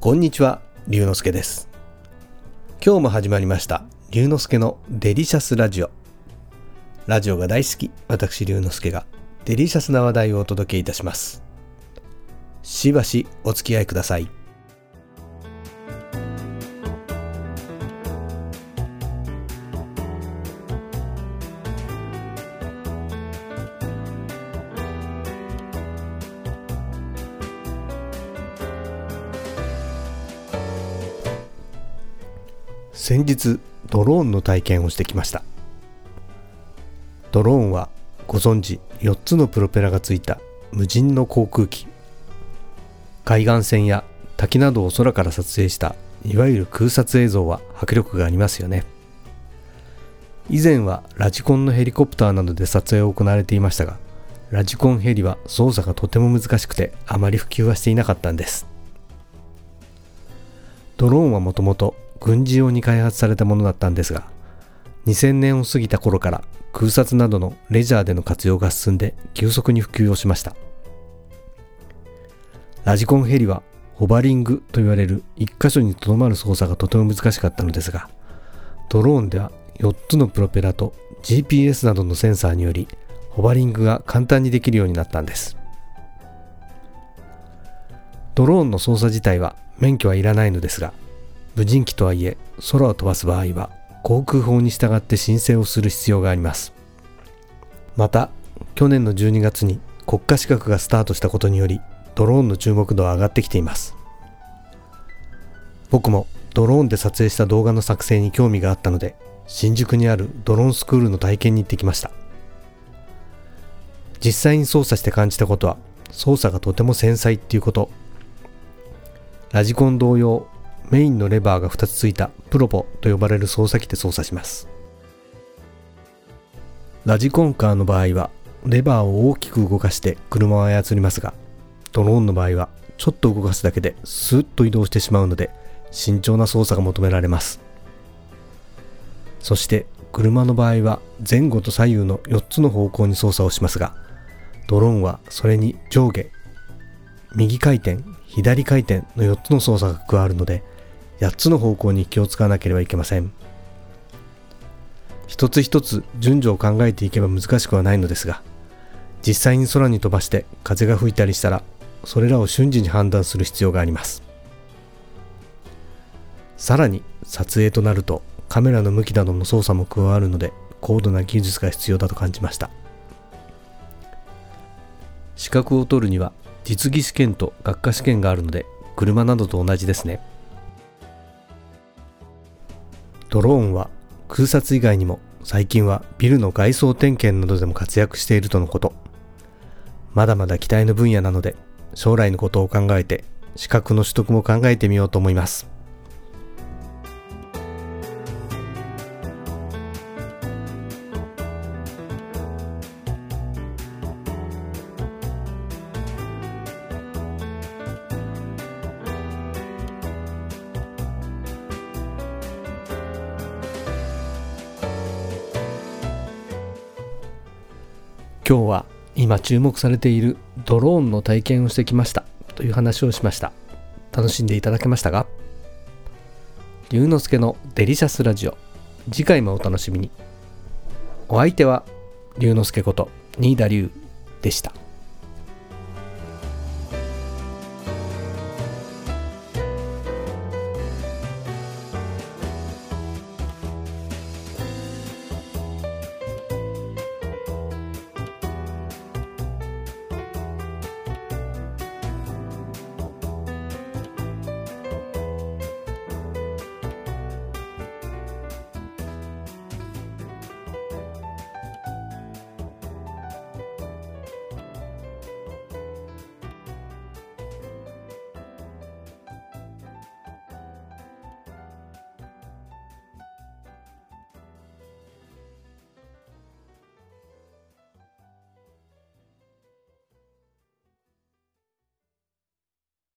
こんにちは、龍之介です。今日も始まりました、龍之介のデリシャスラジオ。ラジオが大好き、私龍之介がデリシャスな話題をお届けいたします。しばしお付き合いください。先日ドローンの体験をしてきました。ドローンはご存知4つのプロペラがついた無人の航空機。海岸線や滝などを空から撮影したいわゆる空撮映像は迫力がありますよね。以前はラジコンのヘリコプターなどで撮影を行われていましたがラジコンヘリは操作がとても難しくてあまり普及はしていなかったんです。ドローンはもともと軍事用に開発されたものだったんですが2000年を過ぎた頃から空撮などのレジャーでの活用が進んで急速に普及をしました。ラジコンヘリはホバリングと言われる一箇所にとどまる操作がとても難しかったのですがドローンでは4つのプロペラと GPS などのセンサーによりホバリングが簡単にできるようになったんです。ドローンの操作自体は免許はいらないのですが無人機とはいえ空を飛ばす場合は航空法に従って申請をする必要があります。また去年の12月に国家資格がスタートしたことによりドローンの注目度は上がってきています。僕もドローンで撮影した動画の作成に興味があったので新宿にあるドローンスクールの体験に行ってきました。実際に操作して感じたことは操作がとても繊細っていうこと。ラジコン同様メインのレバーが2つついたプロポと呼ばれる操作機で操作します。ラジコンカーの場合はレバーを大きく動かして車を操りますがドローンの場合はちょっと動かすだけでスーッと移動してしまうので慎重な操作が求められます。そして車の場合は前後と左右の4つの方向に操作をしますがドローンはそれに上下右回転左回転の4つの操作が加わるので8つの方向に気を使わなければいけません。一つ一つ順序を考えていけば難しくはないのですが実際に空に飛ばして風が吹いたりしたらそれらを瞬時に判断する必要があります。さらに撮影となるとカメラの向きなどの操作も加わるので高度な技術が必要だと感じました。資格を取るには実技試験と学科試験があるので車などと同じですね。ドローンは空撮以外にも最近はビルの外装点検などでも活躍しているとのこと。まだまだ期待の分野なので将来のことを考えて資格の取得も考えてみようと思います。今日は今注目されているドローンの体験をしてきました。という話をしました。楽しんでいただけましたが龍之介のデリシャスラジオ。次回もお楽しみに。お相手は龍之介こと新田龍でした。